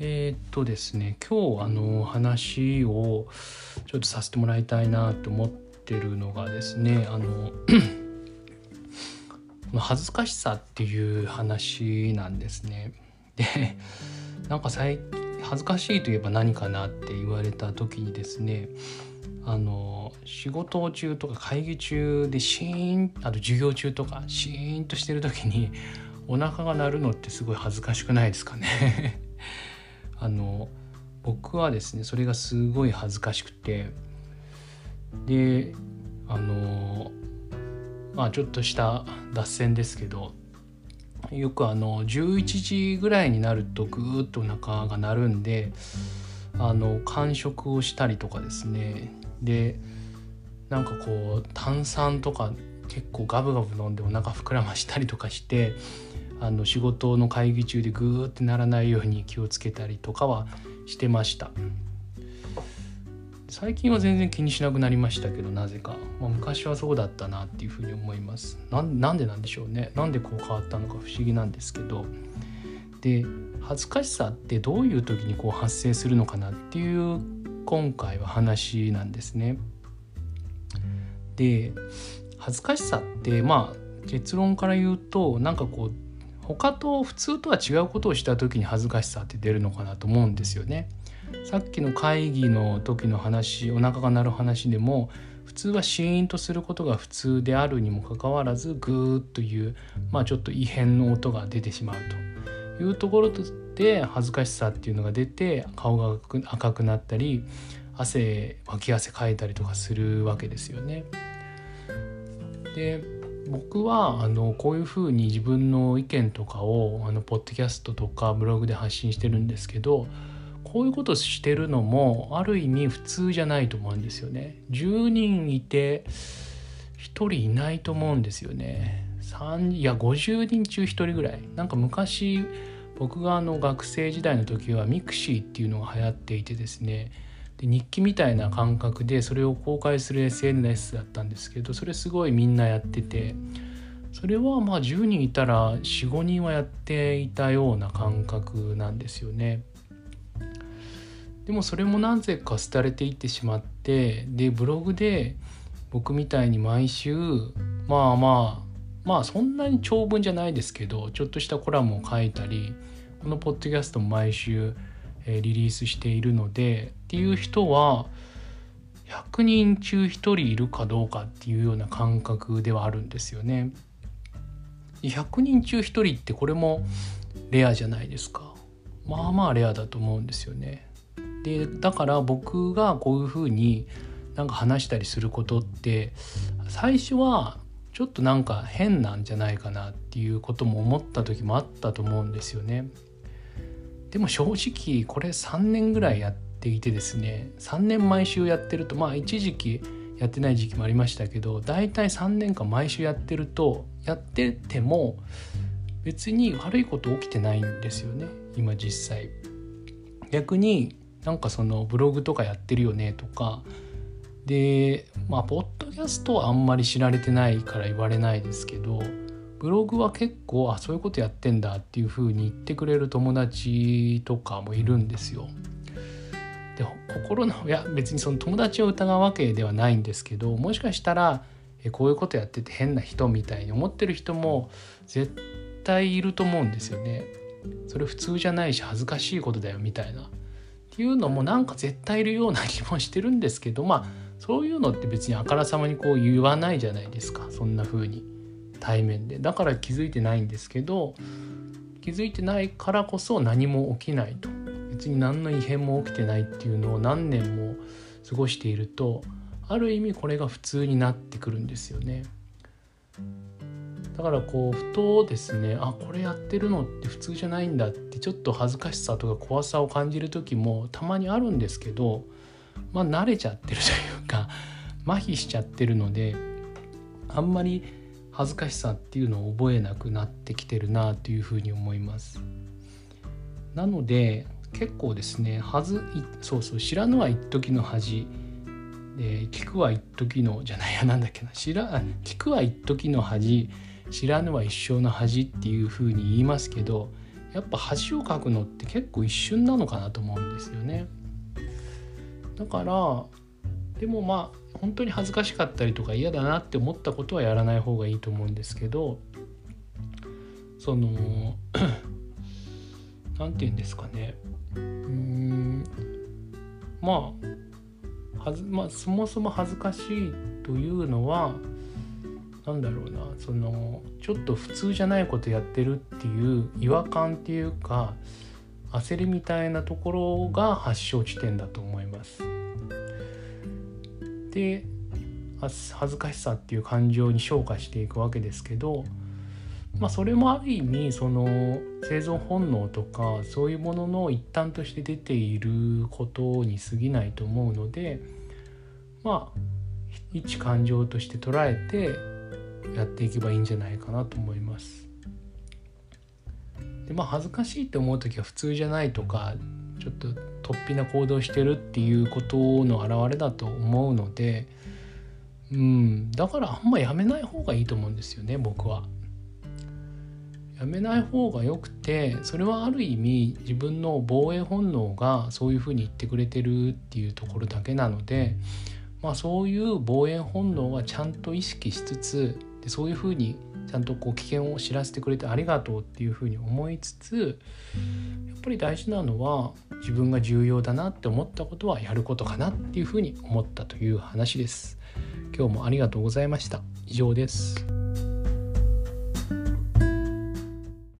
えー、っとですね今日あの話をちょっとさせてもらいたいなと思ってるのがですねあの 恥ずかしさっていう話なんですね。でなんか最恥ずかしいといえば何かなって言われた時にですねあの仕事中とか会議中でシーンあと授業中とかシーンとしてる時にお腹が鳴るのってすごい恥ずかしくないですかねあの僕はですねそれがすごい恥ずかしくてであのまあちょっとした脱線ですけどよくあの11時ぐらいになるとぐーっとお腹が鳴るんであの間食をしたりとかですね。でなんかこう炭酸とか結構ガブガブ飲んでお腹膨らましたりとかしてあの仕事の会議中でグーってならないように気をつけたりとかはしてました。最近は全然気にしなくなりましたけどなぜか、まあ、昔はそうだったなっていうふうに思います。なんでなんでしょうね。なんでこう変わったのか不思議なんですけど。で恥ずかしさってどういう時にこう発生するのかなっていう今回は話なんですね。で恥ずかしさってまあ結論から言うとなんかこう他と普通とは違うことをした時に恥ずかしさって出るのかなと思うんですよね。さっきの会議の時の話お腹が鳴る話でも普通はシーンとすることが普通であるにもかかわらずグーッというまあちょっと異変の音が出てしまうというところで恥ずかしさっていうのが出て顔が赤くなったり汗脇汗かいたりとかするわけですよね。で僕はあのこういうふうに自分の意見とかをあのポッドキャストとかブログで発信してるんですけどこういうことしてるのもある意味普通じゃないと思うんですよね。10人いて1人いないと思うんですよね。3いや50人中1人ぐらい。なんか昔僕があの学生時代の時はミクシーっていうのが流行っていてですねで日記みたいな感覚でそれを公開する SNS だったんですけどそれすごいみんなやっててそれはまあ10人いたら45人はやっていたような感覚なんですよね。でもそれもなぜか廃れていってしまってでブログで僕みたいに毎週まあまあまあそんなに長文じゃないですけどちょっとしたコラムを書いたりこのポッドキャストも毎週リリースしているのでっていう人は100人中1人いるかどうかっていうような感覚ではあるんですよね。100人中1人ってこれもレアじゃないですか。まあまあレアだと思うんですよね。でだから僕がこういうふうになんか話したりすることって最初はちょっとなんか変なんじゃないかなっていうことも思った時もあったと思うんですよね。でも正直これ3年ぐらいやっていてですね3年毎週やってるとまあ一時期やってない時期もありましたけど大体3年間毎週やってるとやってても別に悪いこと起きてないんですよね今実際。逆になんかそのブログとかやってるよねとかでまあポッドキャストはあんまり知られてないから言われないですけどブログは結構あそういうことやってんだっていう風に言ってくれる友達とかもいるんですよ。で心のいや別にその友達を疑うわけではないんですけどもしかしたらえこういうことやってて変な人みたいに思ってる人も絶対いると思うんですよね。それ普通じゃないし恥ずかしいことだよみたいな。っていうのもなんか絶対いるような気もしてるんですけどまあそういうのって別にあからさまにこう言わないじゃないですかそんな風に対面でだから気づいてないんですけど気づいてないからこそ何も起きないと別に何の異変も起きてないっていうのを何年も過ごしているとある意味これが普通になってくるんですよね。だからこうふとですねあこれやってるのって普通じゃないんだってちょっと恥ずかしさとか怖さを感じる時もたまにあるんですけどまあ慣れちゃってるというか麻痺しちゃってるのであんまり恥ずかしさっていうのを覚えなくなってきてるなというふうに思います。なので結構ですねはずそうそう知らぬは一時の恥で聞くは一時のじゃないやなんだっけな知ら聞くは一時の恥知らぬは一生の恥っていうふうに言いますけどやっぱ恥をかくのって結構一瞬なのかなと思うんですよね。だからでもまあ本当に恥ずかしかったりとか嫌だなって思ったことはやらない方がいいと思うんですけどその 何て言うんですかねうんまあはず、まあ、そもそも恥ずかしいというのは何だろうなそのちょっと普通じゃないことやってるっていう違和感っていうか焦りみたいなところが発症地点だと思います。で恥ずかしさっていう感情に昇華していくわけですけど、まあ、それもある意味その生存本能とかそういうものの一端として出ていることに過ぎないと思うのでまあ一感情として捉えてやっていけばいいんじゃないかなと思います。でまあ恥ずかしいって思う時は普通じゃないとかちょっと突飛な行動してるっていうことの表れだと思うのでうんだからあんまやめない方がいいと思うんですよね僕は。やめない方がよくてそれはある意味自分の防衛本能がそういうふうに言ってくれてるっていうところだけなので、まあ、そういう防衛本能はちゃんと意識しつつでそういうふうにちゃんとこう危険を知らせてくれてありがとうっていうふうに思いつつぱり大事なのは自分が重要だなって思ったことはやることかなっていうふうに思ったという話です。今日もありがとうございました。以上です。